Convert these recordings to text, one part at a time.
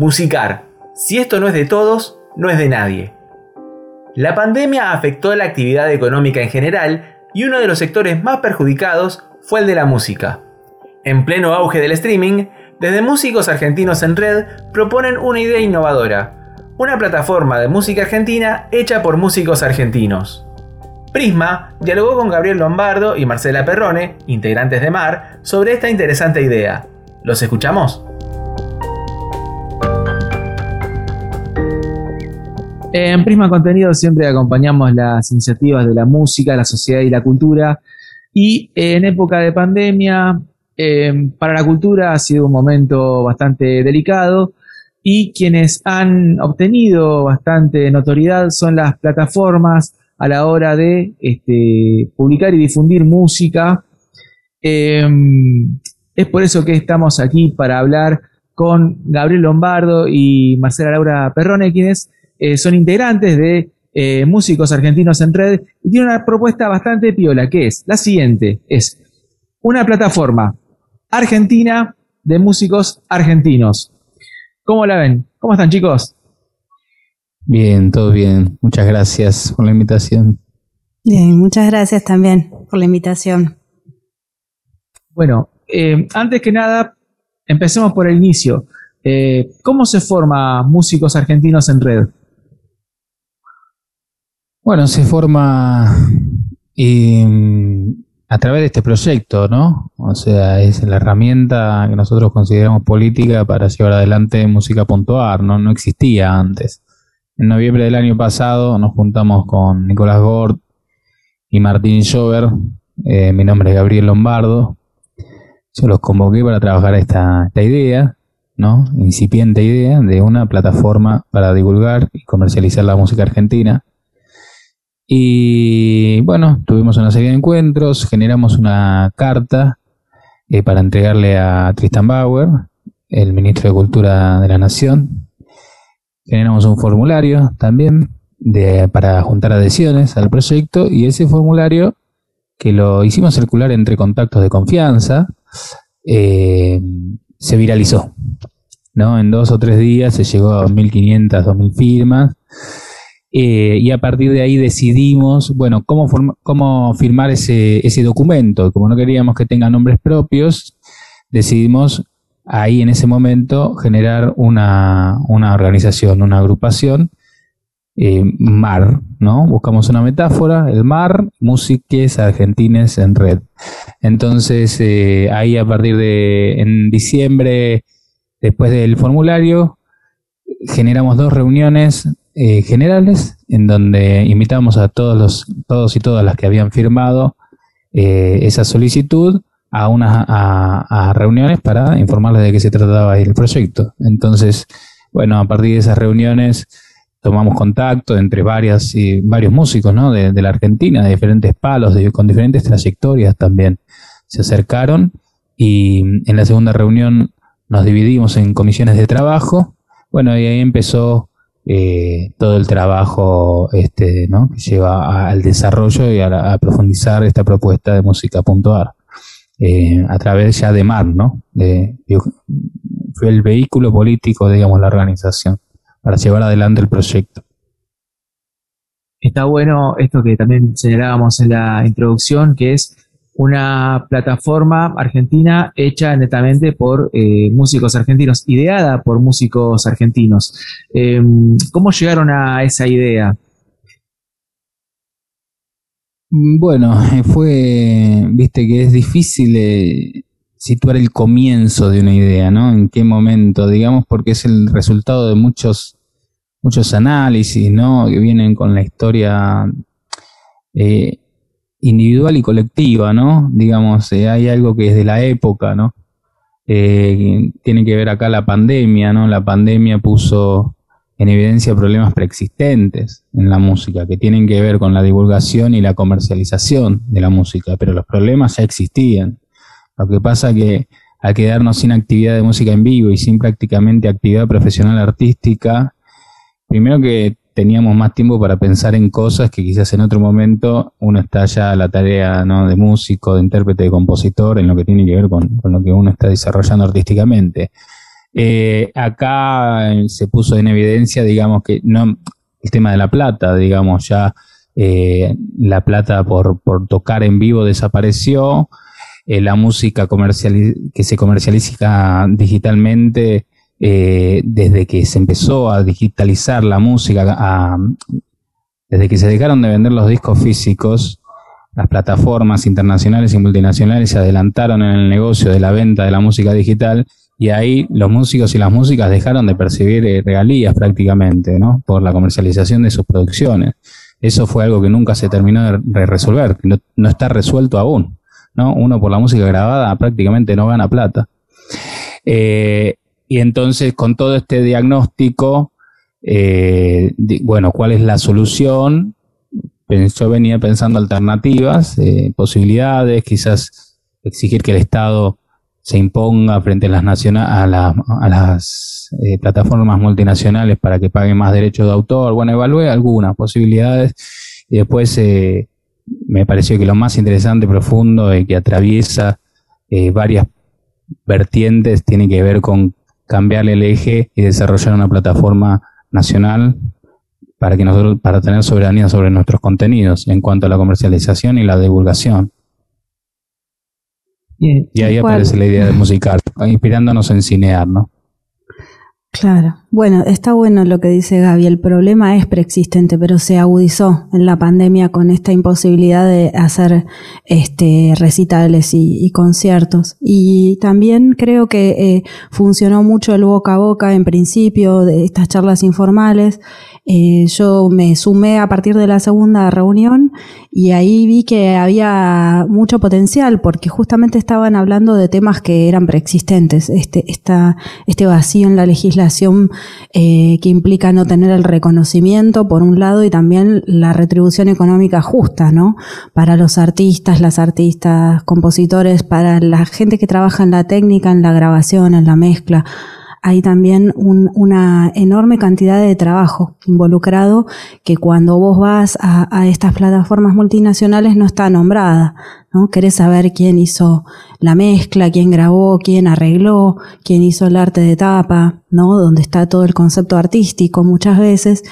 Musicar. Si esto no es de todos, no es de nadie. La pandemia afectó la actividad económica en general y uno de los sectores más perjudicados fue el de la música. En pleno auge del streaming, desde Músicos Argentinos en Red proponen una idea innovadora, una plataforma de música argentina hecha por músicos argentinos. Prisma dialogó con Gabriel Lombardo y Marcela Perrone, integrantes de MAR, sobre esta interesante idea. ¿Los escuchamos? En Prisma Contenido siempre acompañamos las iniciativas de la música, la sociedad y la cultura. Y en época de pandemia, em, para la cultura ha sido un momento bastante delicado y quienes han obtenido bastante notoriedad son las plataformas a la hora de este, publicar y difundir música. Em, es por eso que estamos aquí para hablar con Gabriel Lombardo y Marcela Laura Perrone, quienes eh, son integrantes de eh, Músicos Argentinos en Red y tienen una propuesta bastante piola, que es la siguiente, es una plataforma argentina de músicos argentinos. ¿Cómo la ven? ¿Cómo están chicos? Bien, todo bien. Muchas gracias por la invitación. Bien, muchas gracias también por la invitación. Bueno, eh, antes que nada, empecemos por el inicio. ¿Cómo se forma Músicos Argentinos en Red? Bueno, se forma a través de este proyecto, ¿no? O sea, es la herramienta que nosotros consideramos política para llevar adelante música.ar, ¿no? No existía antes. En noviembre del año pasado nos juntamos con Nicolás Gord y Martín Schober. Eh, mi nombre es Gabriel Lombardo. Yo los convoqué para trabajar esta idea, ¿no? Incipiente idea de una plataforma para divulgar y comercializar la música argentina y bueno, tuvimos una serie de encuentros, generamos una carta eh, para entregarle a Tristan Bauer, el ministro de Cultura de la Nación. Generamos un formulario también de, para juntar adhesiones al proyecto y ese formulario que lo hicimos circular entre contactos de confianza, eh, se viralizó. ¿no? En dos o tres días se llegó a 1.500, 2.000 firmas eh, y a partir de ahí decidimos, bueno, cómo, cómo firmar ese, ese documento. Como no queríamos que tenga nombres propios, decidimos ahí en ese momento generar una, una organización, una agrupación, eh, MAR, ¿no? Buscamos una metáfora, el MAR, Músiques Argentines en Red. Entonces, eh, ahí a partir de, en diciembre, después del formulario, generamos dos reuniones eh, generales en donde invitamos a todos los todos y todas las que habían firmado eh, esa solicitud a unas a, reuniones para informarles de qué se trataba el proyecto. Entonces, bueno, a partir de esas reuniones tomamos contacto entre varias varios músicos ¿no? de, la Argentina, de diferentes palos, con diferentes trayectorias también. Se acercaron y en la segunda reunión nos dividimos en comisiones de trabajo. Bueno, y ahí empezó eh, todo el trabajo este, ¿no? que lleva al desarrollo y a, profundizar esta propuesta de música.ar eh, a través ya de MAR, ¿no? De, fue el vehículo político, digamos, la organización para llevar adelante el proyecto. Está bueno esto que también señalábamos en la introducción, que es una plataforma argentina hecha netamente por eh, músicos argentinos, ideada por músicos argentinos. Em, ¿Cómo llegaron a esa idea? Mm, bueno, fue, viste que es difícil eh, situar el comienzo de una idea, ¿no? En qué momento, digamos, porque es el resultado de muchos, muchos análisis, ¿no? Que vienen con la historia eh, individual y colectiva, ¿no? Digamos, eh, hay algo que es de la época, ¿no? Eh, tiene que ver acá la pandemia, ¿no? La pandemia puso en evidencia problemas preexistentes en la música, que tienen que ver con la divulgación y la comercialización de la música, pero los problemas ya existían. Lo que pasa que al quedarnos sin actividad de música en vivo y sin prácticamente actividad profesional artística, primero que teníamos más tiempo para pensar en cosas que quizás en otro momento uno está ya a la tarea ¿no? de músico, de intérprete, de compositor, en lo que tiene que ver con, lo que uno está desarrollando artísticamente. Eh, acá eh, se puso en evidencia, digamos, que no el tema de la plata, digamos, ya eh, la plata por, por, tocar en vivo desapareció, la música que se comercializa digitalmente desde que se empezó a digitalizar la música, desde que se dejaron de vender los discos físicos, las plataformas internacionales y multinacionales se adelantaron en el negocio de la venta de la música digital y ahí los músicos y las músicas dejaron de percibir eh, regalías prácticamente, ¿no? Por la comercialización de sus producciones. Eso fue algo que nunca se terminó de resolver, no, está resuelto aún, ¿no? Uno por la música grabada prácticamente no gana plata. Eh, y entonces con todo este diagnóstico, eh, bueno, ¿cuál es la solución? Yo venía pensando alternativas, posibilidades, quizás exigir que el Estado se imponga frente a las, a, a las eh, plataformas multinacionales para que paguen más derechos de autor. Bueno, evalué algunas posibilidades y después eh, me pareció que lo más interesante, profundo y que atraviesa eh, varias vertientes tiene que ver con cambiar el eje y desarrollar una plataforma nacional para que nosotros para tener soberanía sobre nuestros contenidos en cuanto a la comercialización y la divulgación y ahí aparece la idea de musical, inspirándonos en cinear, ¿no? Claro. Bueno, está bueno lo que dice Gaby. El problema es preexistente, pero se agudizó en la pandemia con esta imposibilidad de hacer este, recitales y, conciertos. Y también creo que eh, funcionó mucho el boca a boca en principio de estas charlas informales eh, yo me sumé a partir de la segunda reunión y ahí vi que había mucho potencial porque justamente estaban hablando de temas que eran preexistentes, este, esta, este vacío en la legislación eh, que implica no tener el reconocimiento por un lado y también la retribución económica justa, ¿no? Para los artistas, las artistas, compositores, para la gente que trabaja en la técnica, en la grabación, en la mezcla hay también una enorme cantidad de trabajo involucrado que cuando vos vas a, estas plataformas multinacionales no está nombrada, ¿no? Querés saber quién hizo la mezcla, quién grabó, quién arregló, quién hizo el arte de tapa, ¿no? Donde está todo el concepto artístico muchas veces.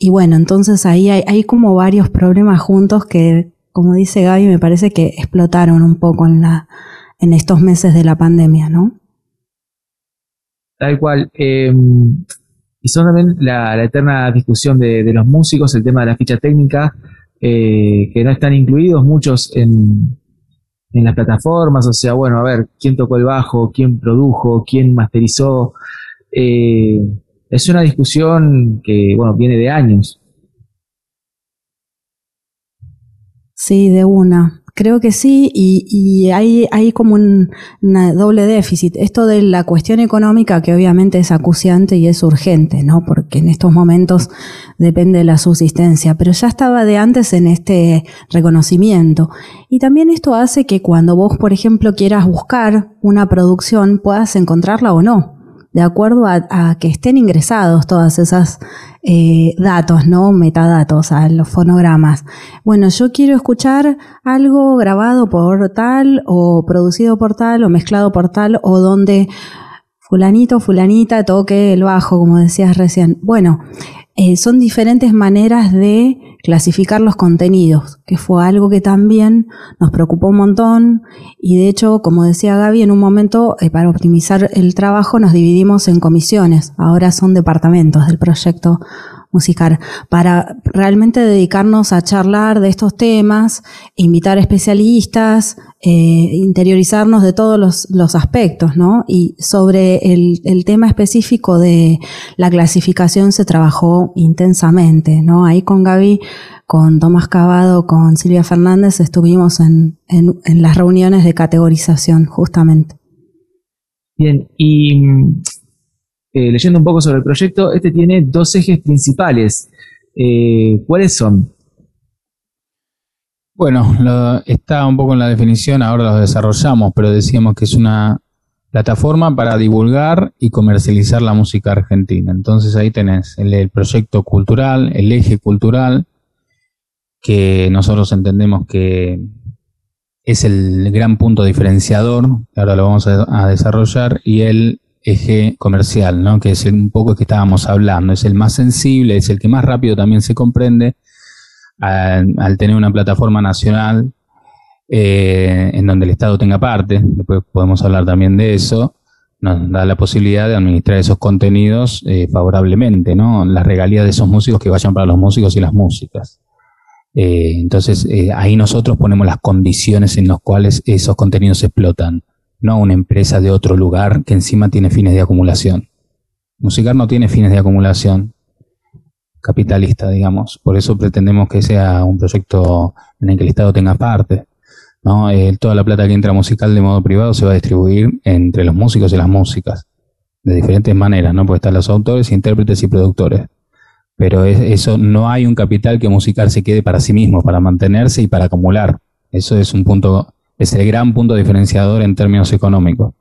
Y bueno, entonces ahí hay, hay como varios problemas juntos que, como dice Gaby, me parece que explotaron un poco en la, en estos meses de la pandemia, ¿no? Tal cual. Eh, y son también la, eterna discusión de, los músicos, el tema de la ficha técnica, eh, que no están incluidos muchos en, en las plataformas. O sea, bueno, a ver, quién tocó el bajo, quién produjo, quién masterizó. Eh, es una discusión que, bueno, viene de años. Sí, de una. Creo que sí, y, hay, hay como un doble déficit. Esto de la cuestión económica, que obviamente es acuciante y es urgente, ¿no? Porque en estos momentos depende de la subsistencia, pero ya estaba de antes en este reconocimiento. Y también esto hace que cuando vos, por ejemplo, quieras buscar una producción, puedas encontrarla o no de acuerdo a, que estén ingresados todas esas eh, datos, ¿no? Metadatos a los fonogramas. Bueno, yo quiero escuchar algo grabado por tal, o producido por tal, o mezclado por tal, o donde fulanito, fulanita toque el bajo, como decías recién. Bueno, eh, son diferentes maneras de clasificar los contenidos, que fue algo que también nos preocupó un montón. Y de hecho, como decía Gaby, en un momento eh, para optimizar el trabajo nos dividimos en comisiones, ahora son departamentos del proyecto musical, para realmente dedicarnos a charlar de estos temas, invitar especialistas, eh, interiorizarnos de todos los, aspectos, ¿no? Y sobre el, tema específico de la clasificación se trabajó intensamente, ¿no? Ahí con Gaby, con Tomás Cavado, con Silvia Fernández, estuvimos en las reuniones de categorización, justamente. Bien, y eh, leyendo un poco sobre el proyecto, este tiene dos ejes principales. Eh, ¿Cuáles son? Bueno, está un poco en la definición, ahora lo desarrollamos, pero decíamos que es una plataforma para divulgar y comercializar la música argentina. Entonces ahí tenés el, proyecto cultural, el eje cultural, que nosotros entendemos que es el gran punto diferenciador, ahora lo vamos a, a desarrollar, y el eje comercial, ¿no? que es un poco el que estábamos hablando, es el más sensible, es el que más rápido también se comprende al, tener una plataforma nacional eh, en donde el Estado tenga parte, después podemos hablar también de eso, nos da la posibilidad de administrar esos contenidos eh, favorablemente, ¿no? Las regalías de esos músicos que vayan para los músicos y las músicas. Eh, entonces, ahí nosotros ponemos las condiciones en las cuales esos contenidos se explotan, no una empresa de otro lugar que encima tiene fines de acumulación. Musicar no tiene fines de acumulación, capitalista, digamos. Por eso pretendemos que sea un proyecto en el que el Estado tenga parte. ¿no? Eh, toda la plata que entra musical de modo privado se va a distribuir entre los músicos y las músicas, de diferentes maneras, ¿no? Porque están los autores, intérpretes y productores. Pero eso no hay un capital que musical se quede para sí mismo, para mantenerse y para acumular. Eso es un punto, es el gran punto diferenciador en términos económicos.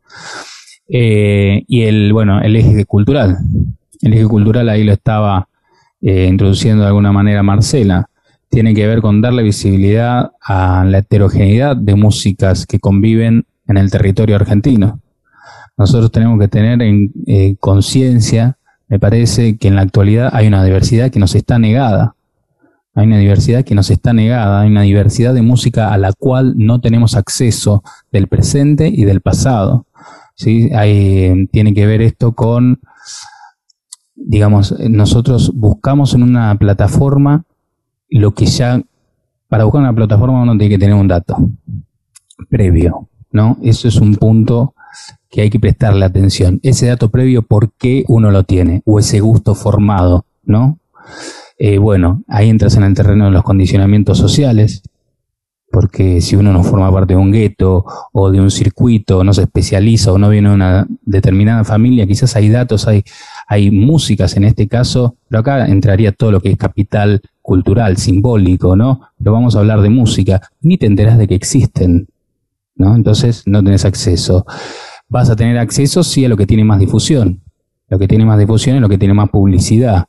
Eh, y el, bueno, el eje cultural. El eje cultural ahí lo estaba eh, introduciendo de alguna manera Marcela, tiene que ver con darle visibilidad a la heterogeneidad de músicas que conviven en el territorio argentino. Nosotros tenemos que tener en eh, conciencia, me parece, que en la actualidad hay una diversidad que nos está negada. Hay una diversidad que nos está negada, hay una diversidad de música a la cual no tenemos acceso del presente y del pasado. ¿sí? tiene que ver esto con digamos, nosotros buscamos en una plataforma lo que ya, para buscar una plataforma uno tiene que tener un dato previo, ¿no? Eso es un punto que hay que prestarle atención. Ese dato previo, ¿por qué uno lo tiene? O ese gusto formado, ¿no? Eh, bueno, ahí entras en el terreno de los condicionamientos sociales, porque si uno no forma parte de un gueto o de un circuito, no se especializa o no viene de una determinada familia, quizás hay datos, hay, hay músicas en este caso, pero acá entraría todo lo que es capital cultural, simbólico, ¿no? Pero vamos a hablar de música, ni te enterás de que existen, ¿no? Entonces no tenés acceso. Vas a tener acceso sí a lo que tiene más difusión. Lo que tiene más difusión es lo que tiene más publicidad.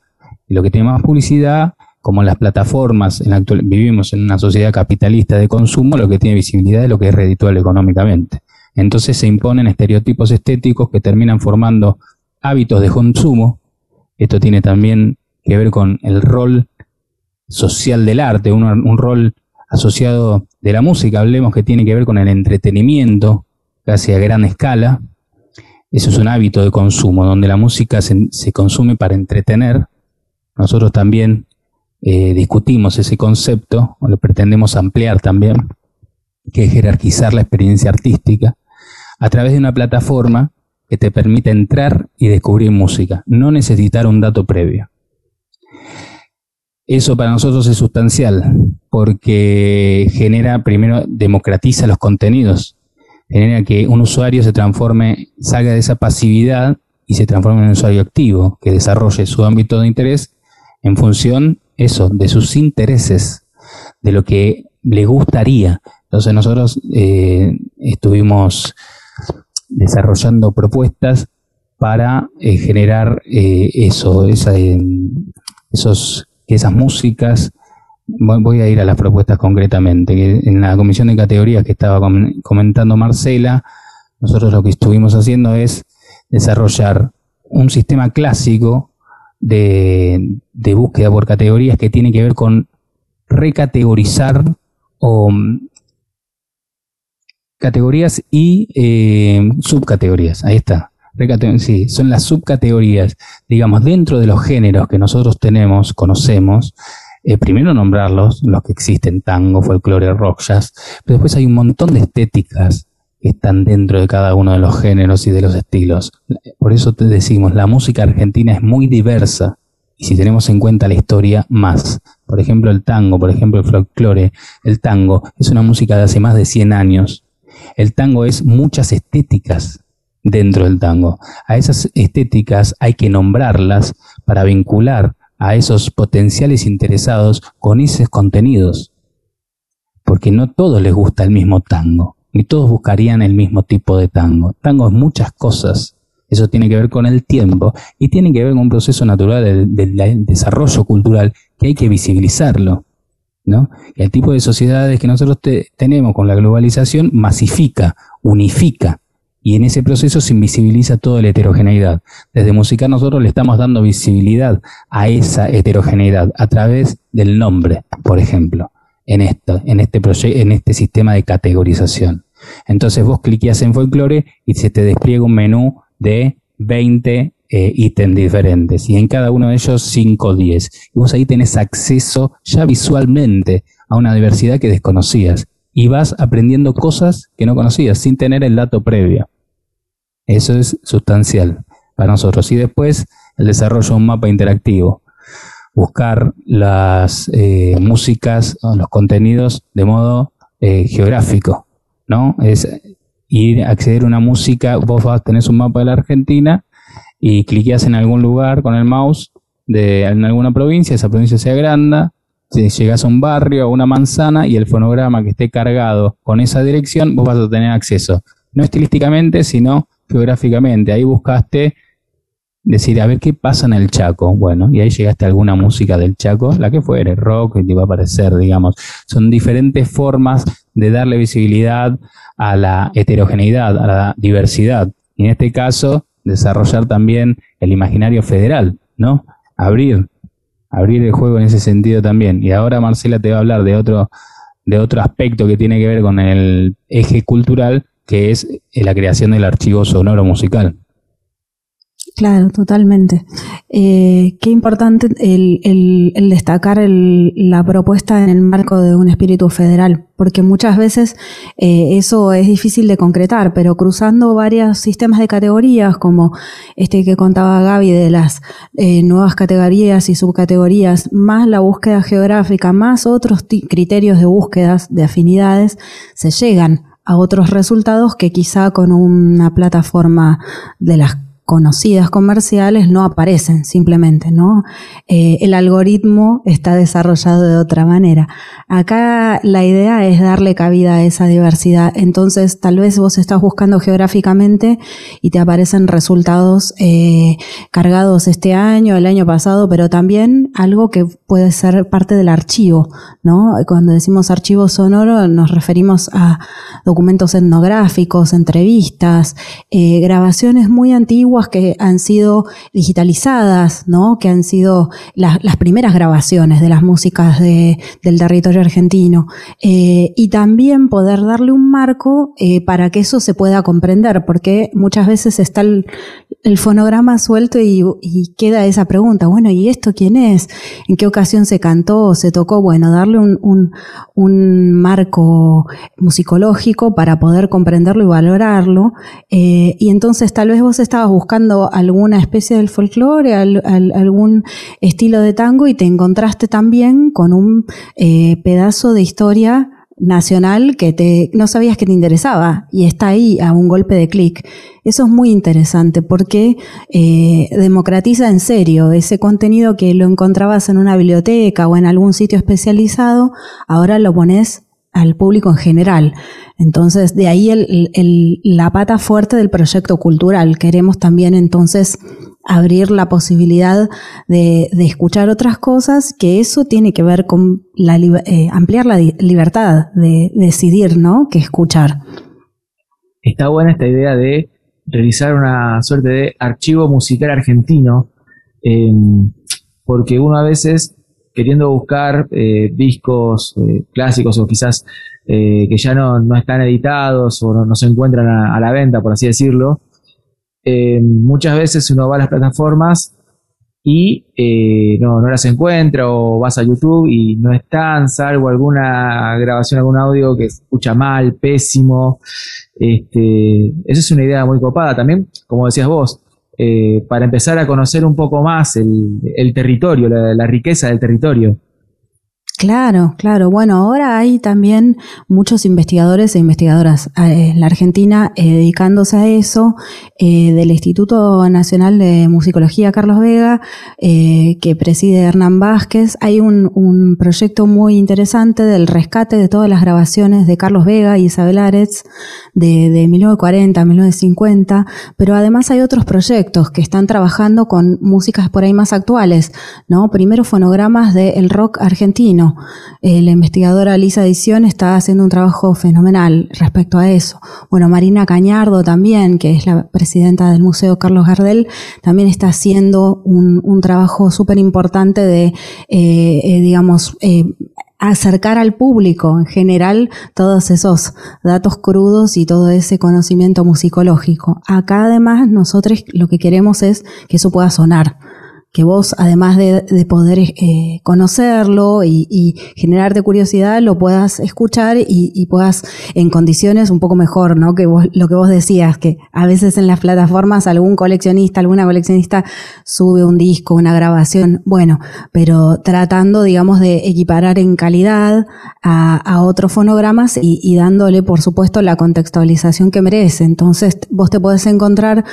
Y lo que tiene más publicidad como las plataformas, en actual, vivimos en una sociedad capitalista de consumo, lo que tiene visibilidad es lo que es redituable económicamente. Entonces se imponen estereotipos estéticos que terminan formando hábitos de consumo. Esto tiene también que ver con el rol social del arte, un, rol asociado de la música, hablemos que tiene que ver con el entretenimiento, casi a gran escala. Eso es un hábito de consumo, donde la música se consume para entretener. Nosotros también eh, discutimos ese concepto, o lo pretendemos ampliar también, que es jerarquizar la experiencia artística a través de una plataforma que te permite entrar y descubrir música, no necesitar un dato previo. Eso para nosotros es sustancial porque genera, primero, democratiza los contenidos, genera que un usuario se transforme, salga de esa pasividad y se transforme en un usuario activo, que desarrolle su ámbito de interés en función eso, de sus intereses, de lo que le gustaría. Entonces nosotros eh, estuvimos desarrollando propuestas para eh, generar eh, eso, esa, esos, esas músicas. Voy a ir a las propuestas concretamente. En la comisión de categorías que estaba comentando Marcela, nosotros lo que estuvimos haciendo es desarrollar un sistema clásico de, búsqueda por categorías que tiene que ver con recategorizar o mm, categorías y eh, subcategorías. Ahí está. Sí, son las subcategorías, digamos, dentro de los géneros que nosotros tenemos, conocemos. Eh, primero nombrarlos, los que existen, tango, folclore, rock, jazz, pero después hay un montón de estéticas están dentro de cada uno de los géneros y de los estilos. Por eso te decimos, la música argentina es muy diversa y si tenemos en cuenta la historia, más. Por ejemplo, el tango, por ejemplo, el folclore. El tango es una música de hace más de 100 años. El tango es muchas estéticas dentro del tango. A esas estéticas hay que nombrarlas para vincular a esos potenciales interesados con esos contenidos. Porque no todos les gusta el mismo tango y todos buscarían el mismo tipo de tango. Tango es muchas cosas. Eso tiene que ver con el tiempo y tiene que ver con un proceso natural del, desarrollo cultural que hay que visibilizarlo. ¿no? el tipo de sociedades que nosotros tenemos con la globalización masifica, unifica y en ese proceso se invisibiliza toda la heterogeneidad. Desde Musicar nosotros le estamos dando visibilidad a esa heterogeneidad a través del nombre, por ejemplo, en esto, en este en este sistema de categorización. Entonces vos cliqueas en folclore y se te despliega un menú de 20 eh, ítems diferentes y en cada uno de ellos 5 o 10. Y vos ahí tenés acceso ya visualmente a una diversidad que desconocías y vas aprendiendo cosas que no conocías sin tener el dato previo. Eso es sustancial para nosotros. Y después el desarrollo de un mapa interactivo. Buscar las eh, músicas, los contenidos de modo eh, geográfico, ¿no? Es ir a acceder a una música, vos vas, tenés un mapa de la Argentina y cliqueas en algún lugar con el mouse de en alguna provincia, esa provincia se agranda, llegas a un barrio, a una manzana y el fonograma que esté cargado con esa dirección, vos vas a tener acceso. No estilísticamente, sino geográficamente. Ahí buscaste decir, a ver qué pasa en el Chaco. Bueno, y ahí llegaste a alguna música del Chaco, la que fuere, rock, que te va a aparecer, digamos. Son diferentes formas de darle visibilidad a la heterogeneidad, a la diversidad. Y en este caso, desarrollar también el imaginario federal, ¿no? Abrir, abrir el juego en ese sentido también. Y ahora Marcela te va a hablar de otro, de otro aspecto que tiene que ver con el eje cultural, que es la creación del archivo sonoro musical. Claro, totalmente. Eh, qué importante el, destacar la propuesta en el marco de un espíritu federal, porque muchas veces eh, eso es difícil de concretar, pero cruzando varios sistemas de categorías, como este que contaba Gaby de las nuevas categorías y subcategorías, más la búsqueda geográfica, más otros criterios de búsquedas de afinidades, se llegan a otros resultados que quizá con una plataforma de las conocidas comerciales no aparecen simplemente, ¿no? Eh, el algoritmo está desarrollado de otra manera. Acá la idea es darle cabida a esa diversidad. Entonces, tal vez vos estás buscando geográficamente y te aparecen resultados eh, cargados este año, el año pasado, pero también algo que puede ser parte del archivo, ¿no? Cuando decimos archivo sonoro nos referimos a documentos etnográficos, entrevistas, eh, grabaciones muy antiguas que han sido digitalizadas, ¿no? que han sido las primeras grabaciones de las músicas del territorio argentino, eh, y también poder darle un marco eh, para que eso se pueda comprender, porque muchas veces está fonograma suelto y, queda esa pregunta, bueno, ¿y esto quién es? ¿En qué ocasión se cantó? ¿Se tocó? Bueno, darle un, marco musicológico para poder comprenderlo y valorarlo, eh, y entonces tal vez vos estabas buscando buscando alguna especie del folclore, algún estilo de tango y te encontraste también con un eh, pedazo de historia nacional que te, no sabías que te interesaba y está ahí a un golpe de clic. Eso es muy interesante porque eh, democratiza en serio ese contenido que lo encontrabas en una biblioteca o en algún sitio especializado, ahora lo pones al público en general. Entonces, de ahí la pata fuerte del proyecto cultural. Queremos también entonces abrir la posibilidad de, escuchar otras cosas, que eso tiene que ver con la, eh, ampliar la libertad de, decidir, ¿no? Que escuchar. Está buena esta idea de realizar una suerte de archivo musical argentino, em, porque uno a veces queriendo buscar eh, discos eh, clásicos o quizás eh, que ya no, están editados o no, se encuentran a, la venta, por así decirlo. Muchas veces uno va a las plataformas y no, no las encuentra o vas a YouTube y no están, salvo alguna grabación, algún audio que escucha mal, pésimo. Este, esa es una idea muy copada también, como decías vos, eh, para empezar a conocer un poco más el, territorio, la, riqueza del territorio. Claro, claro. Bueno, ahora hay también muchos investigadores e investigadoras eh, en la Argentina eh, dedicándose a eso, eh, del Instituto Nacional de Musicología Carlos Vega, que preside Hernán Vázquez. Hay un, proyecto muy interesante del rescate de todas las grabaciones de Carlos Vega y Isabel Aretz de, de 1940 1950, pero además hay otros proyectos que están trabajando con músicas por ahí más actuales, ¿no? Primero fonogramas del rock argentino eh, la investigadora Lisa Edición está haciendo un trabajo fenomenal respecto a eso. Bueno, Marina Cañardo también, que es la presidenta del Museo Carlos Gardel, también está haciendo un, trabajo súper importante de, eh, eh, digamos, acercar al público en general todos esos datos crudos y todo ese conocimiento musicológico. Acá además nosotros lo que queremos es que eso pueda sonar que vos, además de, poder eh, conocerlo y, generarte curiosidad, lo puedas escuchar y, puedas en condiciones un poco mejor, ¿no? Que vos, lo que vos decías, que a veces en las plataformas algún coleccionista, alguna coleccionista sube un disco, una grabación, bueno, pero tratando, digamos, de equiparar en calidad a, otros fonogramas y, y dándole, por supuesto, la contextualización que merece. Entonces, vos te podés encontrar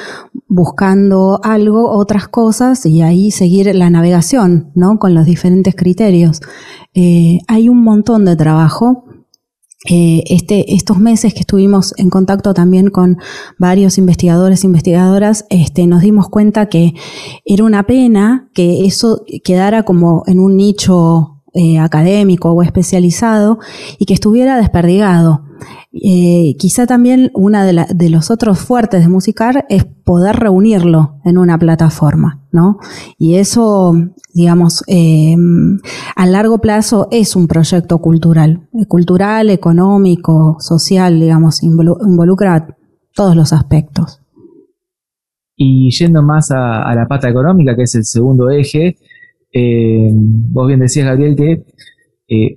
buscando algo, otras cosas, y ahí seguir la navegación, ¿no? Con los diferentes criterios. Eh, hay un montón de trabajo. Eh, este, estos meses que estuvimos en contacto también con varios investigadores e investigadoras, este, nos dimos cuenta que era una pena que eso quedara como en un nicho eh, académico o especializado y que estuviera desperdigado. Eh, quizá también una de, los otros fuertes de Musicar es poder reunirlo en una plataforma, ¿no? Y eso, digamos, eh, a largo plazo es un proyecto cultural, cultural, económico, social, digamos, involucra todos los aspectos. Y yendo más a, la pata económica, que es el segundo eje, eh, vos bien decías, Gabriel, que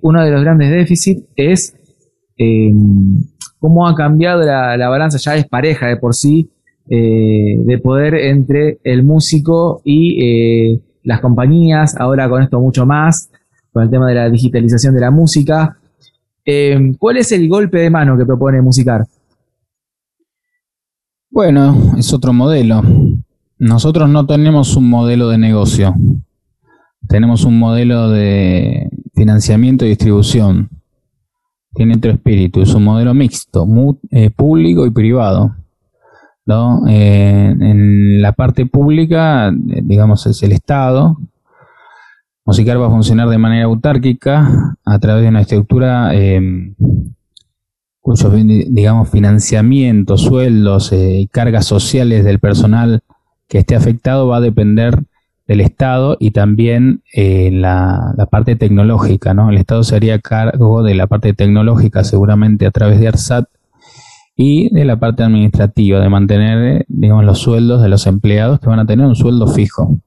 uno de los grandes déficits es eh, cómo ha cambiado la, balanza, ya es pareja de por sí, eh, de poder entre el músico y eh, las compañías, ahora con esto mucho más, con el tema de la digitalización de la música. ¿Cuál es el golpe de mano que propone Musicar? Bueno, es otro modelo. Nosotros no tenemos un modelo de negocio. Tenemos un modelo de financiamiento y distribución tiene otro espíritu, es un modelo mixto, eh, público y privado. ¿no? Eh, en la parte pública, eh, digamos, es el Estado. Musicar va a funcionar de manera autárquica a través de una estructura cuyos, digamos, financiamientos, sueldos y cargas sociales del personal que esté afectado va a depender del Estado y también eh, la, parte tecnológica, ¿no? El Estado se haría cargo de la parte tecnológica seguramente a través de ARSAT y de la parte administrativa, de mantener, digamos, los sueldos de los empleados que van a tener un sueldo fijo.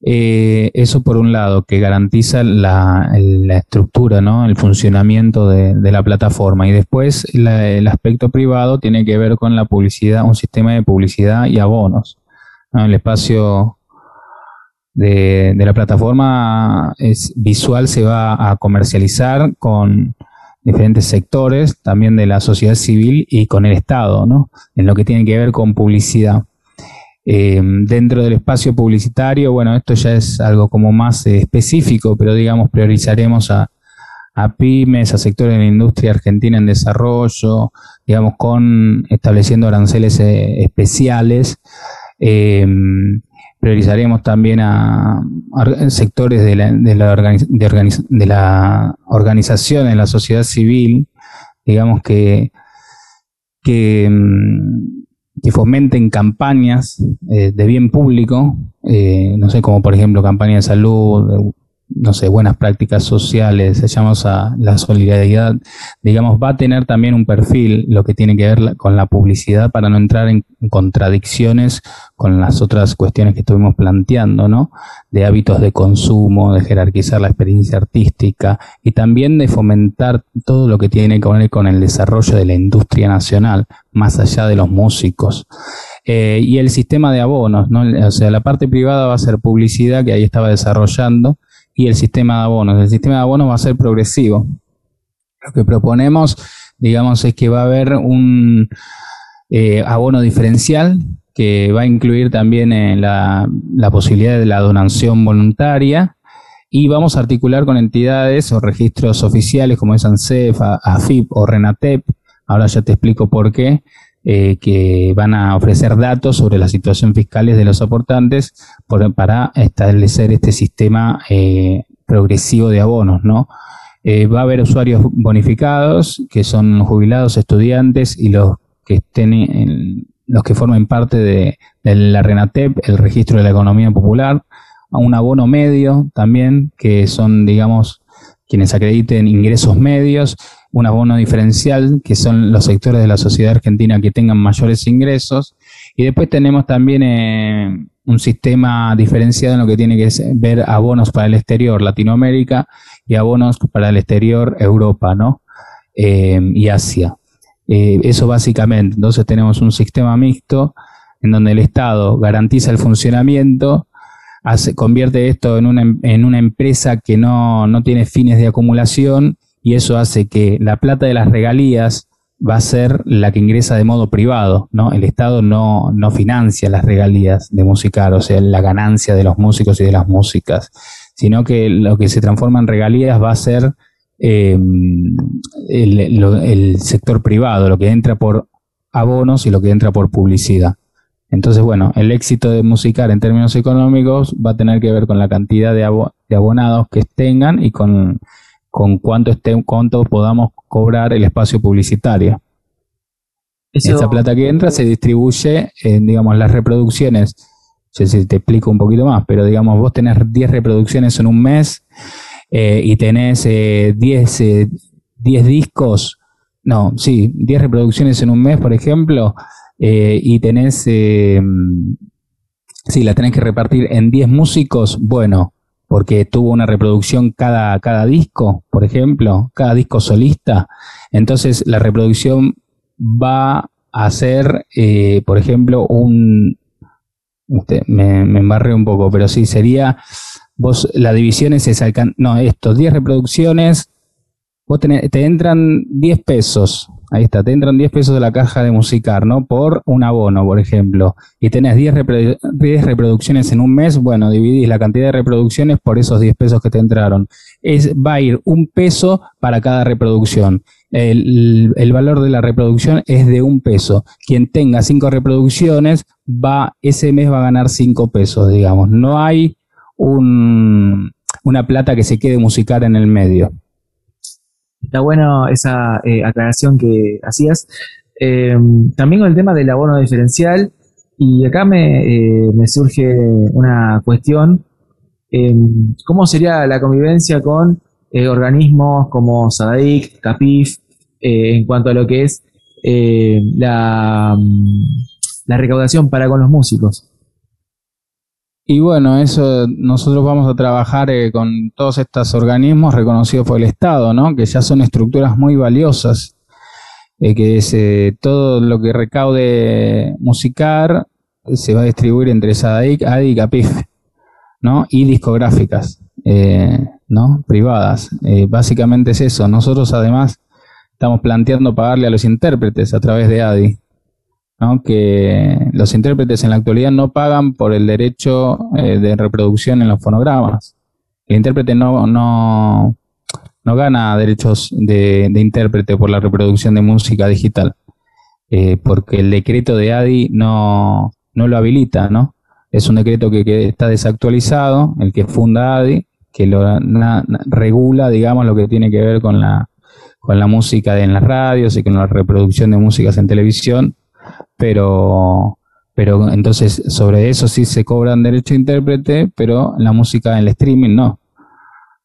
Eh, eso por un lado, que garantiza la, estructura, ¿no? el funcionamiento de, la plataforma. Y después el aspecto privado tiene que ver con la publicidad, un sistema de publicidad y abonos. El espacio de, la plataforma es visual se va a comercializar con diferentes sectores, también de la sociedad civil y con el Estado, ¿no? En lo que tiene que ver con publicidad. Eh, dentro del espacio publicitario, bueno, esto ya es algo como más eh, específico, pero digamos, priorizaremos a, pymes, a sectores de la industria argentina en desarrollo, digamos, con estableciendo aranceles eh, especiales priorizaremos también a, sectores de la, de, la de, la organización en la sociedad civil, digamos que, que, mm, fomenten campañas eh, de bien público, eh, no sé, como por ejemplo campaña de salud, no sé, buenas prácticas sociales, echamos a la solidaridad, digamos, va a tener también un perfil, lo que tiene que ver con la publicidad para no entrar en contradicciones con las otras cuestiones que estuvimos planteando, ¿no? De hábitos de consumo, de jerarquizar la experiencia artística y también de fomentar todo lo que tiene que ver con el desarrollo de la industria nacional, más allá de los músicos. Eh, y el sistema de abonos, ¿no? O sea, la parte privada va a ser publicidad que ahí estaba desarrollando y el sistema de abonos. El sistema de abonos va a ser progresivo. Lo que proponemos, digamos, es que va a haber un eh, abono diferencial que va a incluir también eh, la, posibilidad de la donación voluntaria y vamos a articular con entidades o registros oficiales como es ANSEF, AFIP o RENATEP. Ahora ya te explico por qué, eh, que van a ofrecer datos sobre la situación fiscal de los aportantes para establecer este sistema eh, progresivo de abonos, ¿no? Eh, va a haber usuarios bonificados, que son jubilados, estudiantes y los que estén en, los que formen parte de, la RENATEP, el registro de la economía popular, a un abono medio también, que son, digamos, quienes acrediten ingresos medios, un abono diferencial, que son los sectores de la sociedad argentina que tengan mayores ingresos, y después tenemos también eh, un sistema diferenciado en lo que tiene que ver abonos para el exterior, Latinoamérica, y abonos para el exterior, Europa, ¿no? Eh, y Asia. Eh, eso básicamente. Entonces tenemos un sistema mixto en donde el Estado garantiza el funcionamiento, convierte esto en una, en una empresa que no, no, tiene fines de acumulación y eso hace que la plata de las regalías va a ser la que ingresa de modo privado, ¿no? El Estado no, no financia las regalías de musicar, o sea, la ganancia de los músicos y de las músicas, sino que lo que se transforma en regalías va a ser eh, el, sector privado, lo que entra por abonos y lo que entra por publicidad. Entonces, bueno, el éxito de Musicar en términos económicos va a tener que ver con la cantidad de, abonados que tengan y con, cuánto, esté, cuánto podamos cobrar el espacio publicitario. Esa plata que entra se distribuye en, digamos, las reproducciones. Sé si te explico un poquito más, pero digamos, vos tenés 10 reproducciones en un mes, eh, y tenés 10 eh, eh, discos, no, sí, 10 reproducciones en un mes, por ejemplo, y tenés, sí, la tenés que repartir en 10 músicos, bueno, porque tuvo una reproducción cada, cada disco, por ejemplo, cada disco solista, entonces la reproducción va a ser, por ejemplo, un... Este, me, embarré un poco, pero sí, sería vos la división es esa, no, estos 10 reproducciones, vos te entran 10 pesos, ahí está, te entran 10 pesos de la caja de musicar, ¿no? Por un abono, por ejemplo, y tenés 10, reproducciones en un mes, bueno, dividís la cantidad de reproducciones por esos 10 pesos que te entraron. Es, va a ir un peso para cada reproducción. El, valor de la reproducción es de un peso. Quien tenga cinco reproducciones, va, ese mes va a ganar cinco pesos, digamos. No hay un, una plata que se quede musical en el medio. Está bueno esa eh, aclaración que hacías. Em, también con el tema del abono diferencial, y acá me, eh, me surge una cuestión, em, ¿cómo sería la convivencia con eh, organismos como SADIC, CAPIF, en cuanto a lo que es la, la recaudación para con los músicos? Y bueno, eso nosotros vamos a trabajar eh, con todos estos organismos reconocidos por el Estado, ¿no? que ya son estructuras muy valiosas, eh, que eh, todo lo que recaude Musicar se va a distribuir entre SADIC, ADI y CAPIF, ¿no? y discográficas ¿no? privadas. básicamente es eso. Nosotros además estamos planteando pagarle a los intérpretes a través de ADI que los intérpretes en la actualidad no pagan por el derecho eh, de reproducción en los fonogramas. El intérprete no, no, no gana derechos de, intérprete por la reproducción de música digital, eh, porque el decreto de ADI no, no lo habilita, ¿no? Es un decreto que, está desactualizado, el que funda ADI, que lo regula, digamos, lo que tiene que ver con la, con la música en las radios y con la reproducción de músicas en televisión, pero, pero entonces sobre eso sí se cobran derecho de intérprete, pero la música en el streaming no.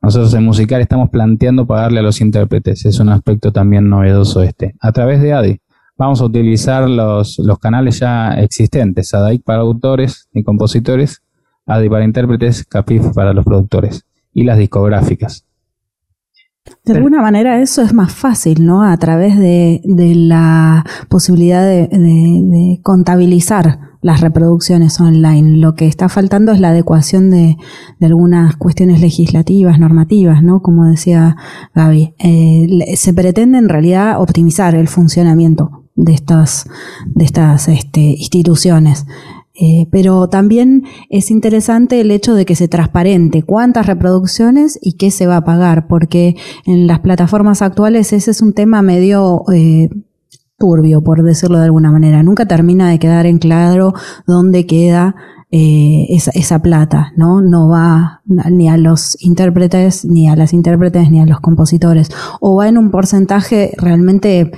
Nosotros en Musical estamos planteando pagarle a los intérpretes, es un aspecto también novedoso este, a través de ADI. Vamos a utilizar los, los canales ya existentes, ADAIC para autores y compositores, ADI para intérpretes, CAPIF para los productores y las discográficas. De alguna manera eso es más fácil, ¿no? A través de, la posibilidad de, contabilizar las reproducciones online. Lo que está faltando es la adecuación de, algunas cuestiones legislativas, normativas, ¿no? Como decía Gaby. Eh, se pretende en realidad optimizar el funcionamiento de estas, de estas este, instituciones. Eh, pero también es interesante el hecho de que se transparente cuántas reproducciones y qué se va a pagar, porque en las plataformas actuales ese es un tema medio eh, turbio, por decirlo de alguna manera. Nunca termina de quedar en claro dónde queda eh, esa, plata, ¿no? No va ni a los intérpretes, ni a las intérpretes, ni a los compositores, o va en un porcentaje realmente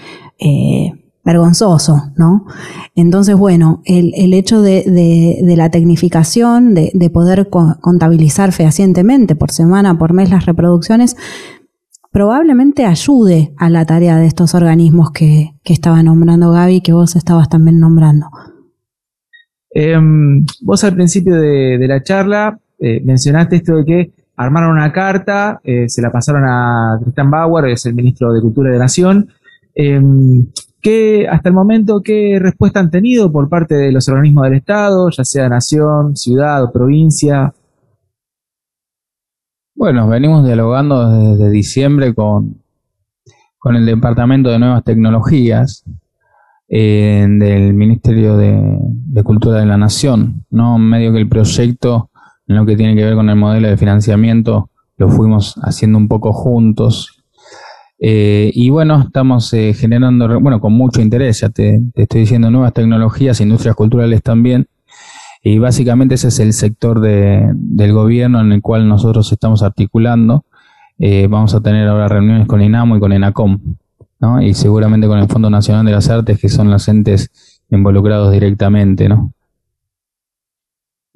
vergonzoso, ¿no? Entonces, bueno, el, el hecho de, de, la tecnificación, de, de poder contabilizar fehacientemente por semana, por mes las reproducciones, probablemente ayude a la tarea de estos organismos que, que estaba nombrando Gaby, que vos estabas también nombrando. Eh, vos al principio de, la charla eh, mencionaste esto de que armaron una carta, eh, se la pasaron a Tristan Bauer, que es el ministro de Cultura de Nación. Eh, ¿qué, hasta el momento, ¿qué respuesta han tenido por parte de los organismos del Estado, ya sea nación, ciudad o provincia? Bueno, venimos dialogando desde diciembre con, con el Departamento de Nuevas Tecnologías eh, del Ministerio de, de, Cultura de la Nación, ¿no? Medio que el proyecto, en lo que tiene que ver con el modelo de financiamiento, lo fuimos haciendo un poco juntos. Eh, y bueno, estamos eh, generando, bueno, con mucho interés, ya te, estoy diciendo, nuevas tecnologías, industrias culturales también, y básicamente ese es el sector de, del gobierno en el cual nosotros estamos articulando. Eh, vamos a tener ahora reuniones con INAMO y con ENACOM, ¿no? y seguramente con el Fondo Nacional de las Artes, que son los entes involucrados directamente. ¿no?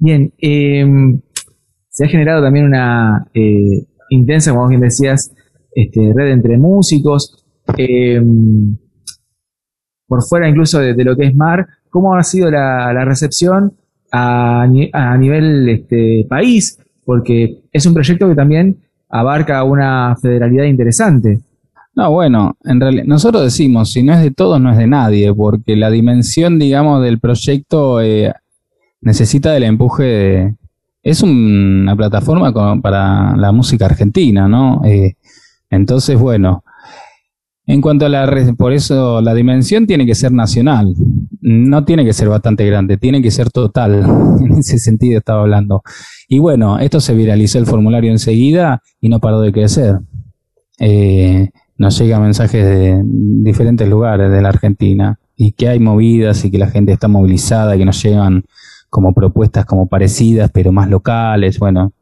Bien, se ha generado también una intensa, como bien decías, este, red entre músicos. Eh, por fuera incluso de, lo que es MAR, ¿cómo ha sido la, recepción a, a nivel este, país, porque es un proyecto que también abarca una federalidad interesante. No, bueno, en realidad nosotros decimos, si no es de todos, no es de nadie, porque la dimensión, digamos, del proyecto eh, necesita del empuje de... Es un, una plataforma con, para la música argentina, ¿no? Eh, entonces, bueno, en cuanto a la, por eso la dimensión tiene que ser nacional, no tiene que ser bastante grande, tiene que ser total, en ese sentido estaba hablando. Y bueno, esto se viralizó el formulario enseguida y no paró de crecer. Eh, nos llegan mensajes de diferentes lugares de la Argentina y que hay movidas y que la gente está movilizada, y que nos llegan como propuestas como parecidas, pero más locales, bueno,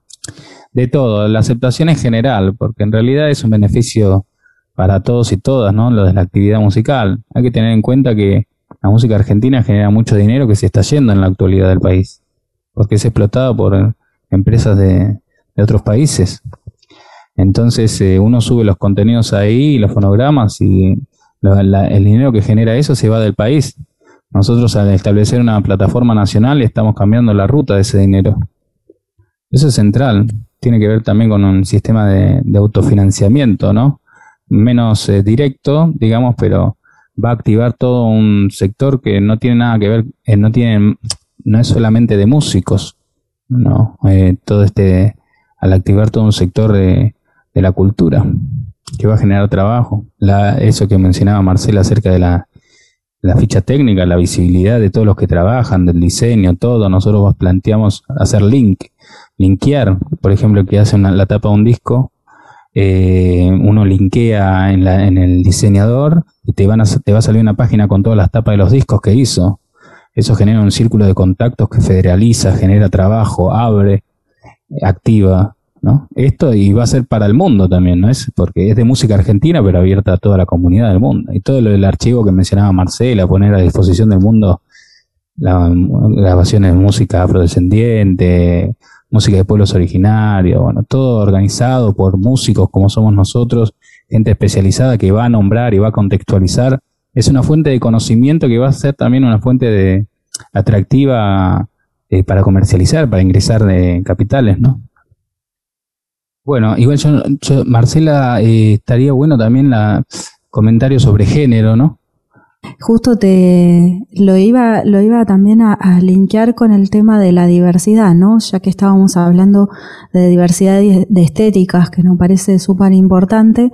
de todo. La aceptación es general, porque en realidad es un beneficio para todos y todas, ¿no? Lo de la actividad musical. Hay que tener en cuenta que la música argentina genera mucho dinero que se está yendo en la actualidad del país, porque es explotado por empresas de, de otros países. Entonces eh, uno sube los contenidos ahí, los fonogramas y lo, el dinero que genera eso se va del país. Nosotros al establecer una plataforma nacional estamos cambiando la ruta de ese dinero. Eso es central. Tiene que ver también con un sistema de, de autofinanciamiento, ¿no? menos eh, directo, digamos, pero va a activar todo un sector que no tiene nada que ver, eh, no tiene, no es solamente de músicos, no, eh, todo este, al activar todo un sector de, la cultura que va a generar trabajo, la, eso que mencionaba Marcela acerca de la, la ficha técnica, la visibilidad de todos los que trabajan, del diseño, todo, nosotros planteamos hacer link, linkear, por ejemplo, que hace una, la tapa de un disco, eh, uno linkea en, la, en, el diseñador y te, van a, te va a salir una página con todas las tapas de los discos que hizo. Eso genera un círculo de contactos que federaliza, genera trabajo, abre, activa, ¿no? Esto y va a ser para el mundo también, ¿no? Es porque es de música argentina, pero abierta a toda la comunidad del mundo. Y todo lo del archivo que mencionaba Marcela, poner a disposición del mundo la, grabaciones de música afrodescendiente, música de pueblos originarios, bueno, todo organizado por músicos como somos nosotros, gente especializada que va a nombrar y va a contextualizar. Es una fuente de conocimiento que va a ser también una fuente de atractiva eh, para comercializar, para ingresar de capitales, ¿no? Bueno, igual yo, Marcela, eh, estaría bueno también la comentario sobre género, ¿no? Justo te lo iba, lo iba también a, linkear con el tema de la diversidad, ¿no? Ya que estábamos hablando de diversidad de estéticas, que nos parece súper importante.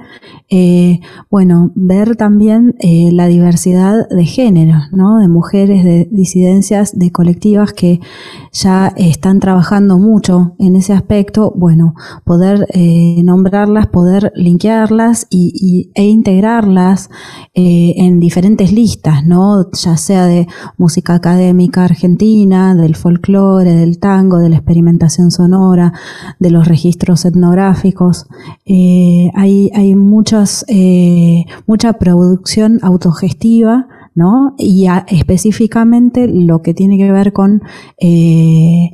Eh, bueno, ver también eh, la diversidad de género, ¿no? De mujeres, de disidencias, de colectivas que ya están trabajando mucho en ese aspecto, bueno, poder eh, nombrarlas, poder linkearlas y, e integrarlas eh, en diferentes listas, ¿no? Ya sea de música académica argentina, del folclore, del tango, de la experimentación sonora, de los registros etnográficos. Eh, hay, hay muchas, mucha producción autogestiva ¿no? Y específicamente lo que tiene que ver con eh,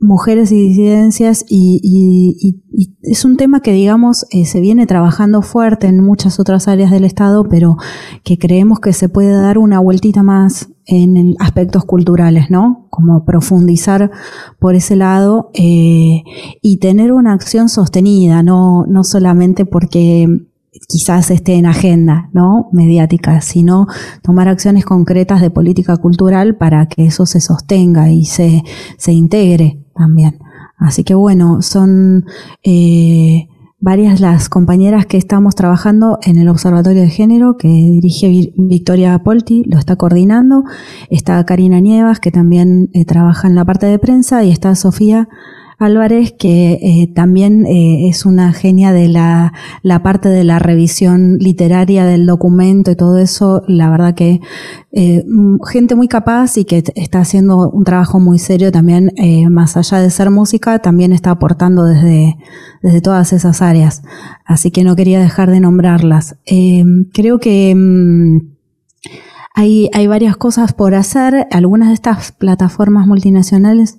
mujeres y disidencias y, es un tema que digamos eh, se viene trabajando fuerte en muchas otras áreas del Estado, pero que creemos que se puede dar una vueltita más en aspectos culturales, ¿no? Como profundizar por ese lado eh, y tener una acción sostenida, no, no solamente porque quizás esté en agenda ¿no? mediática, sino tomar acciones concretas de política cultural para que eso se sostenga y se, se integre también. Así que bueno, son eh, varias las compañeras que estamos trabajando en el Observatorio de Género que dirige Victoria Polti, lo está coordinando. Está Karina Nievas, que también eh, trabaja en la parte de prensa, y está Sofía Álvarez, que eh, también eh, es una genia de la, la, parte de la revisión literaria del documento y todo eso. La verdad que eh, gente muy capaz y que está haciendo un trabajo muy serio también, más allá de ser música, también está aportando desde, desde todas esas áreas. Así que no quería dejar de nombrarlas. creo que... Mm, hay, hay, varias cosas por hacer. Algunas de estas plataformas multinacionales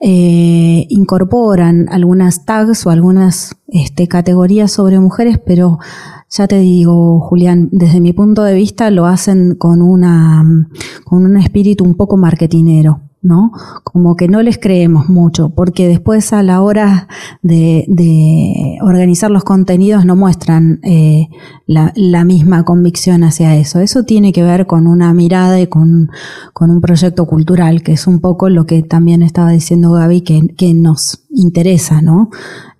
eh, incorporan algunas tags o algunas este, categorías sobre mujeres, pero ya te digo, Julián, desde mi punto de vista lo hacen con, una, con un espíritu un poco marketinero. ¿No? Como que no les creemos mucho, porque después a la hora de, organizar los contenidos no muestran eh, la, misma convicción hacia eso. Eso tiene que ver con una mirada y con, un proyecto cultural, que es un poco lo que también estaba diciendo Gaby, que, nos interesa, ¿no?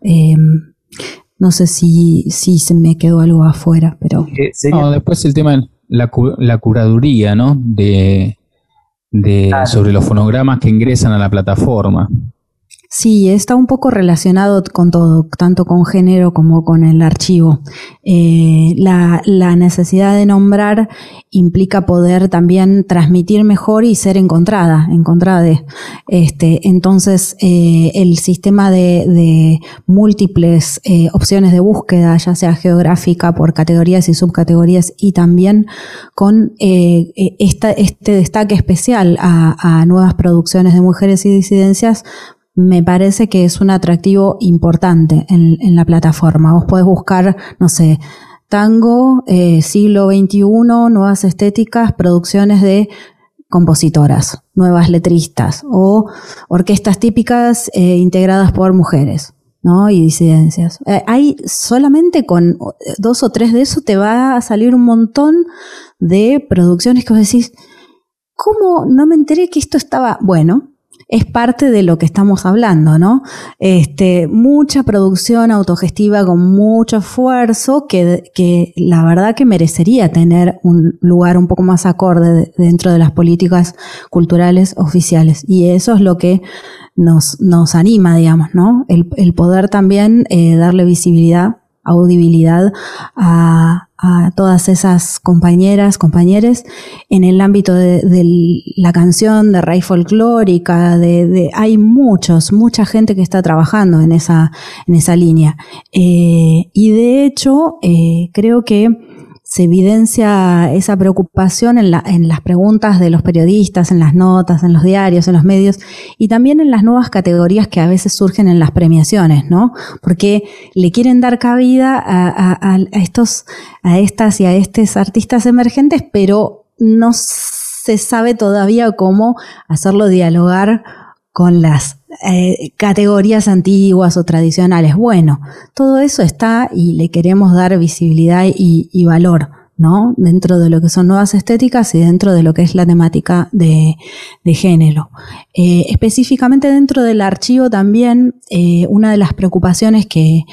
Em, no sé si, si se me quedó algo afuera, pero... No, después el tema, la, la curaduría, ¿no? De de, sobre los fonogramas que ingresan a la plataforma. Sí, está un poco relacionado con todo, tanto con género como con el archivo. Eh, la, necesidad de nombrar implica poder también transmitir mejor y ser encontrada, encontrada. Este, entonces, eh, el sistema de, múltiples eh, opciones de búsqueda, ya sea geográfica por categorías y subcategorías, y también con esta, este destaque especial a nuevas producciones de mujeres y disidencias, me parece que es un atractivo importante en, la plataforma. Vos podés buscar, no sé, tango, eh, siglo XXI, nuevas estéticas, producciones de compositoras, nuevas letristas o orquestas típicas eh, integradas por mujeres. ¿no? y disidencias. Eh, hay solamente con dos o tres de eso te va a salir un montón de producciones que vos decís, ¿cómo no me enteré que esto estaba bueno? Es parte de lo que estamos hablando, ¿no? Este, mucha producción autogestiva con mucho esfuerzo que, que la verdad que merecería tener un lugar un poco más acorde dentro de las políticas culturales oficiales. Y eso es lo que nos, nos anima, digamos, ¿no? El, poder también eh, darle visibilidad audibilidad a, todas esas compañeras, compañeros en el ámbito de, la canción, de raíz folclórica, de, hay muchos, mucha gente que está trabajando en esa, en esa línea. Eh, y de hecho, eh, creo que se evidencia esa preocupación en, las preguntas de los periodistas, en las notas, en los diarios, en los medios y también en las nuevas categorías que a veces surgen en las premiaciones, ¿no? Porque le quieren dar cabida a, estos, a estas y a estos artistas emergentes, pero no se sabe todavía cómo hacerlo dialogar con las eh, categorías antiguas o tradicionales. Bueno, todo eso está y le queremos dar visibilidad y, valor ¿no? Dentro de lo que son nuevas estéticas y dentro de lo que es la temática de, género. Eh, específicamente dentro del archivo también, eh, una de las preocupaciones que,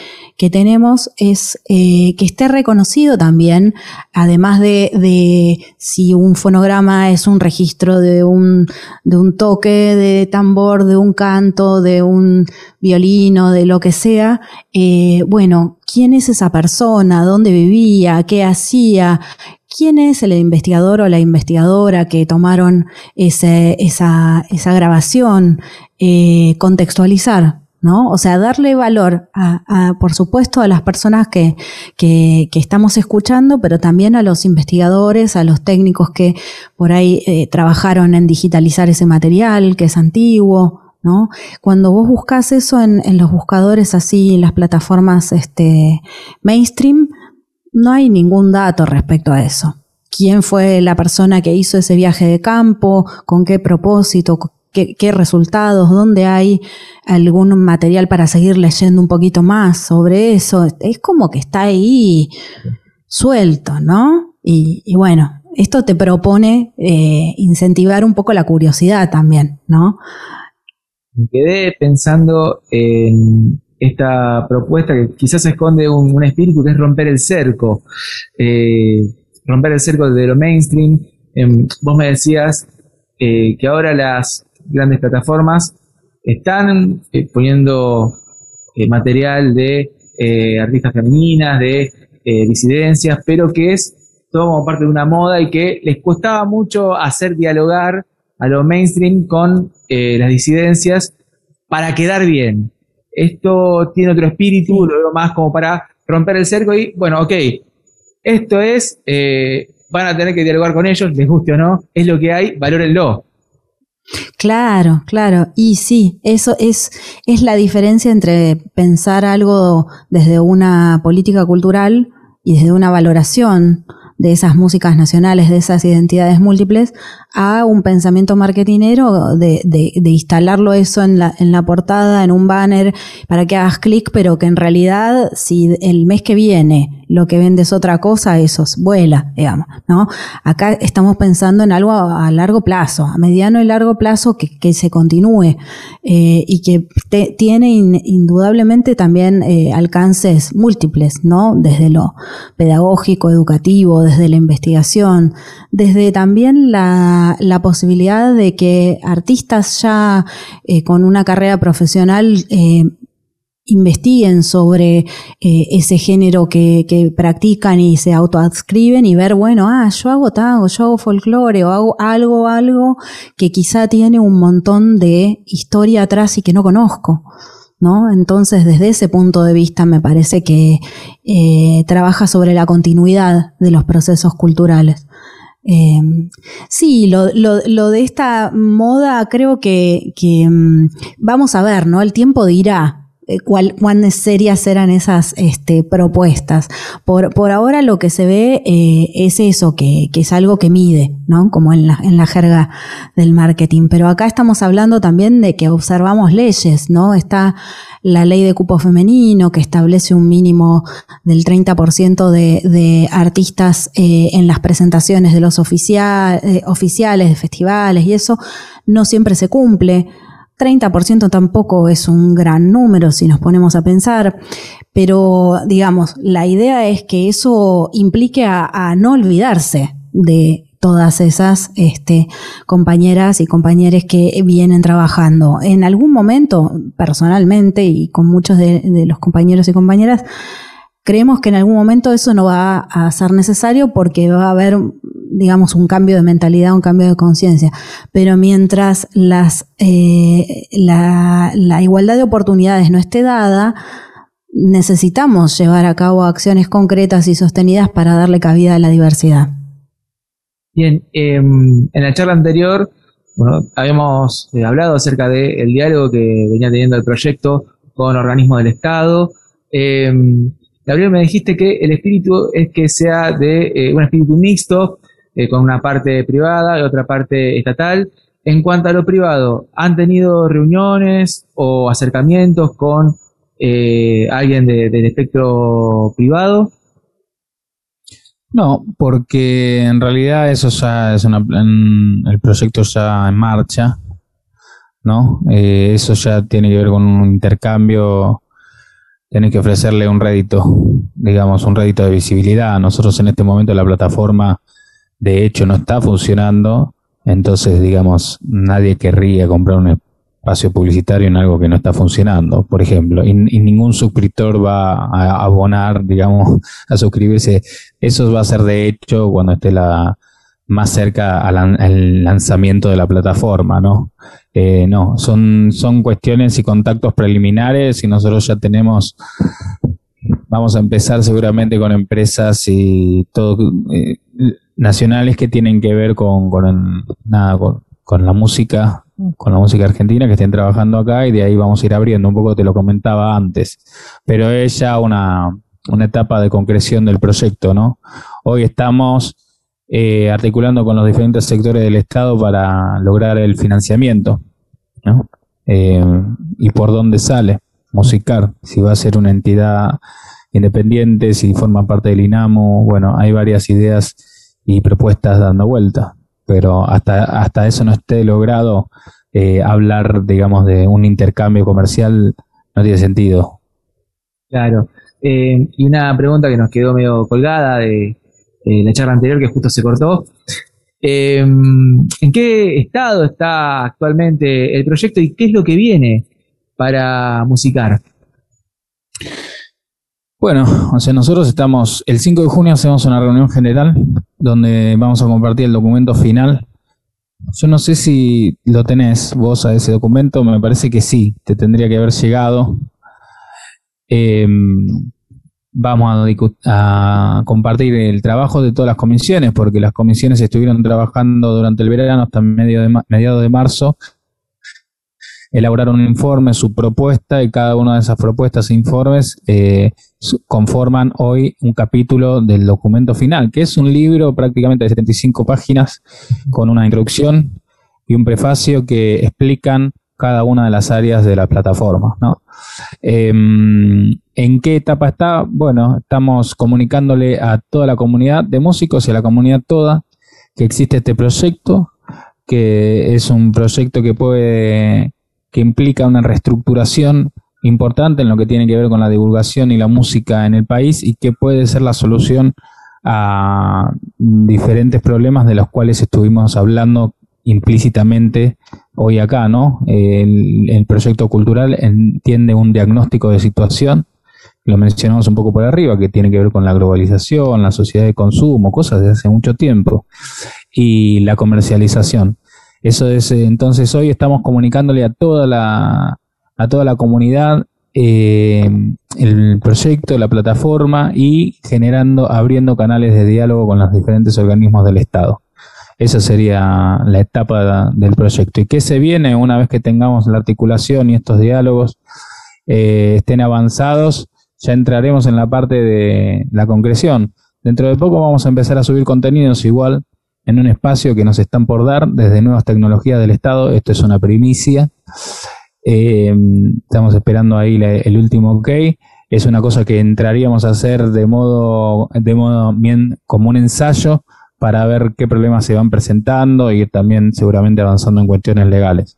tenemos es eh, que esté reconocido también, además de, si un fonograma es un registro de un toque de tambor, de un canto, de un violino, de lo que sea, bueno, quién es esa persona, dónde vivía, qué hacía, quién es el investigador o la investigadora que tomaron esa, esa, grabación, eh, contextualizar. ¿No? O sea, darle valor a, por supuesto, a las personas que, que, estamos escuchando, pero también a los investigadores, a los técnicos que por ahí eh, trabajaron en digitalizar ese material, que es antiguo, ¿no? Cuando vos buscas eso en, los buscadores así, en las plataformas este, mainstream, no hay ningún dato respecto a eso. ¿Quién fue la persona que hizo ese viaje de campo? ¿Con qué propósito? ¿Qué, resultados? ¿Dónde hay algún material para seguir leyendo un poquito más sobre eso? Es como que está ahí suelto, ¿no? Y, bueno, esto te propone eh, incentivar un poco la curiosidad también, ¿no? Quedé pensando en esta propuesta que quizás esconde un, espíritu que es romper el cerco, eh, romper el cerco de lo mainstream. Em, vos me decías eh, que ahora las grandes plataformas están eh, poniendo material de artistas femeninas, de disidencias, pero que es todo como parte de una moda y que les costaba mucho hacer dialogar a lo mainstream con eh, las disidencias para quedar bien. Esto tiene otro espíritu, lo veo más como para romper el cerco y, bueno, ok, esto es, eh, van a tener que dialogar con ellos, les guste o no, es lo que hay, valórenlo. Claro, claro. Y sí, eso es, es la diferencia entre pensar algo desde una política cultural y desde una valoración de esas músicas nacionales, de esas identidades múltiples, a un pensamiento marketinero de, de, de, instalarlo eso en la, en la portada, en un banner, para que hagas clic, pero que en realidad si el mes que viene lo que vende es otra cosa, eso vuela, digamos, ¿no? Acá estamos pensando en algo a, largo plazo, a mediano y largo plazo que, se continúe eh, y que tiene indudablemente también eh, alcances múltiples, ¿no? Desde lo pedagógico, educativo, desde la investigación, desde también la posibilidad de que artistas ya eh, con una carrera profesional investiguen sobre eh, ese género que, practican y se autoadscriben y ver, bueno, ah, yo hago tango, yo hago folclore o hago algo, algo que quizá tiene un montón de historia atrás y que no conozco. ¿No? Entonces, desde ese punto de vista, me parece que trabaja sobre la continuidad de los procesos culturales. Em, sí, lo, lo, de esta moda creo que, que, mm, vamos a ver, ¿no? El tiempo dirá eh, cuál, cuán serias eran esas este, propuestas. Por, ahora lo que se ve eh, es eso, que, es algo que mide, ¿no? Como en la, jerga del marketing. Pero acá estamos hablando también de que observamos leyes, ¿no? Está la ley de cupo femenino que establece un mínimo del 30% de, artistas eh, en las presentaciones de los eh, oficiales de festivales y eso no siempre se cumple. 30% tampoco es un gran número si nos ponemos a pensar, pero digamos, la idea es que eso implique a no olvidarse de todas esas este, compañeras y compañeros que vienen trabajando. En algún momento, personalmente y con muchos de, los compañeros y compañeras, creemos que en algún momento eso no va a ser necesario porque va a haber, digamos, un cambio de mentalidad, un cambio de conciencia. Pero mientras eh, la, la igualdad de oportunidades no esté dada, necesitamos llevar a cabo acciones concretas y sostenidas para darle cabida a la diversidad. Bien, em, en la charla anterior, bueno, habíamos eh, hablado acerca del diálogo que venía teniendo el proyecto con organismos del Estado. Eh, Gabriel, me dijiste que el espíritu es que sea de eh, un espíritu mixto, eh, con una parte privada y otra parte estatal. En cuanto a lo privado, ¿han tenido reuniones o acercamientos con alguien del espectro privado? No, porque en realidad eso ya es una, el proyecto ya en marcha, ¿no? Eh, eso ya tiene que ver con un intercambio, tiene que ofrecerle un rédito, digamos, un rédito de visibilidad. Nosotros en este momento la plataforma, de hecho, no está funcionando, entonces, digamos, nadie querría comprar un espacio publicitario en algo que no está funcionando, por ejemplo, y, ningún suscriptor va a abonar, digamos, a suscribirse. Eso va a ser de hecho cuando esté la más cerca al, lanzamiento de la plataforma, ¿no? Eh, no, son, son cuestiones y contactos preliminares y nosotros ya tenemos, vamos a empezar seguramente con empresas y todo eh, nacionales que tienen que ver con, con nada, con, con la música con la música argentina que estén trabajando acá y de ahí vamos a ir abriendo. Un poco te lo comentaba antes, pero es ya una, una etapa de concreción del proyecto, ¿no? Hoy estamos eh, articulando con los diferentes sectores del Estado para lograr el financiamiento, ¿no? Eh, y por dónde sale Musicar, si va a ser una entidad independiente, si forma parte del INAMO, bueno, hay varias ideas y propuestas dando vuelta pero hasta, hasta eso no esté logrado, eh, hablar, digamos, de un intercambio comercial no tiene sentido. Claro. Eh, y una pregunta que nos quedó medio colgada de, la charla anterior que justo se cortó. Eh, ¿En qué estado está actualmente el proyecto y qué es lo que viene para musicar? Bueno, o sea, nosotros estamos, el 5 de junio hacemos una reunión general donde vamos a compartir el documento final. Yo no sé si lo tenés vos a ese documento, me parece que sí, te tendría que haber llegado. Em, vamos a, compartir el trabajo de todas las comisiones, porque las comisiones estuvieron trabajando durante el verano hasta medio de, mediados de marzo elaboraron un informe, su propuesta, y cada una de esas propuestas e informes eh, conforman hoy un capítulo del documento final, que es un libro prácticamente de 75 páginas con una introducción y un prefacio que explican cada una de las áreas de la plataforma. Em, ¿En qué etapa está? Bueno, estamos comunicándole a toda la comunidad de músicos y a la comunidad toda que existe este proyecto, que es un proyecto que puede que implica una reestructuración importante en lo que tiene que ver con la divulgación y la música en el país y que puede ser la solución a diferentes problemas de los cuales estuvimos hablando implícitamente hoy acá, ¿no? El, proyecto cultural entiende un diagnóstico de situación, lo mencionamos un poco por arriba, que tiene que ver con la globalización, la sociedad de consumo, cosas de hace mucho tiempo, y la comercialización. Eso es, eh, entonces hoy estamos comunicándole a toda la, a toda la comunidad eh, el proyecto, la plataforma y generando, abriendo canales de diálogo con los diferentes organismos del Estado. Esa sería la etapa del proyecto. ¿Y qué se viene una vez que tengamos la articulación y estos diálogos eh, estén avanzados? Ya entraremos en la parte de la concreción. Dentro de poco vamos a empezar a subir contenidos igual en un espacio que nos están por dar desde nuevas tecnologías del Estado. Esto es una primicia. Eh, estamos esperando ahí el último OK. Es una cosa que entraríamos a hacer de modo, de modo bien como un ensayo para ver qué problemas se van presentando y también seguramente avanzando en cuestiones legales.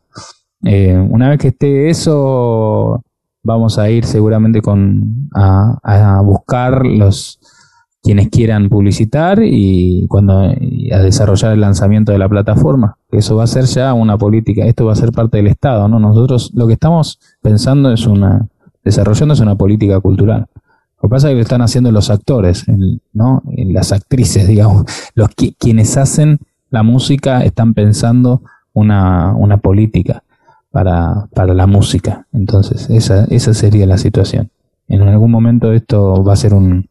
Eh, una vez que esté eso, vamos a ir seguramente con a buscar los, quienes quieran publicitar y cuando a desarrollar el lanzamiento de la plataforma. Eso va a ser ya una política, esto va a ser parte del Estado, ¿no? Nosotros lo que estamos pensando es una, desarrollando es una política cultural. Lo que pasa es que lo están haciendo los actores, ¿no? Las actrices, digamos, los quienes hacen la música están pensando una, una política para, para la música. Entonces, esa, esa sería la situación. En algún momento esto va a ser un,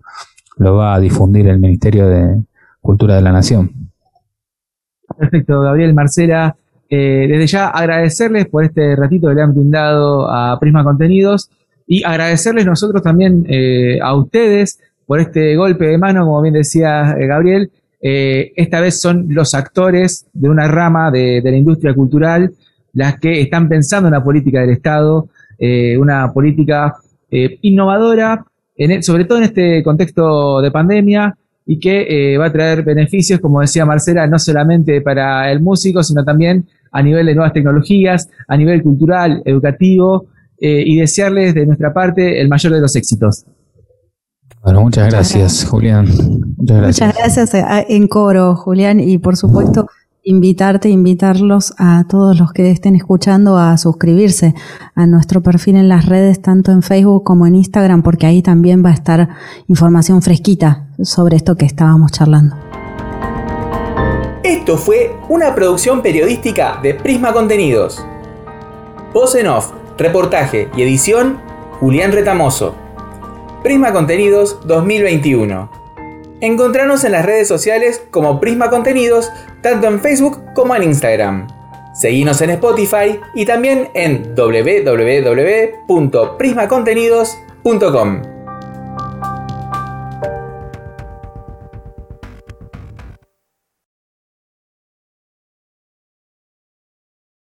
lo va a difundir el Ministerio de Cultura de la Nación. Perfecto, Gabriel Marcela. Eh, desde ya agradecerles por este ratito que le han brindado a Prisma Contenidos y agradecerles nosotros también eh, a ustedes por este golpe de mano, como bien decía eh, Gabriel. esta vez son los actores de una rama de, de la industria cultural las que están pensando en la política del Estado, una política innovadora sobre todo en este contexto de pandemia, y que eh, va a traer beneficios, como decía Marcela, no solamente para el músico, sino también a nivel de nuevas tecnologías, a nivel cultural, educativo, eh, y desearles de nuestra parte el mayor de los éxitos. Bueno, muchas gracias, Julián. Muchas gracias. Muchas gracias eh, en coro, Julián, y por supuesto invitarte, invitarlos a todos los que estén escuchando a suscribirse a nuestro perfil en las redes, tanto en Facebook como en Instagram, porque ahí también va a estar información fresquita sobre esto que estábamos charlando. Esto fue una producción periodística de Prisma Contenidos. Voz en off, reportaje y edición, Julián Retamoso. Prisma Contenidos 2021. Encontranos en las redes sociales como Prisma Contenidos, tanto en Facebook como en Instagram. Seguinos en Spotify y también en www.prismacontenidos.com.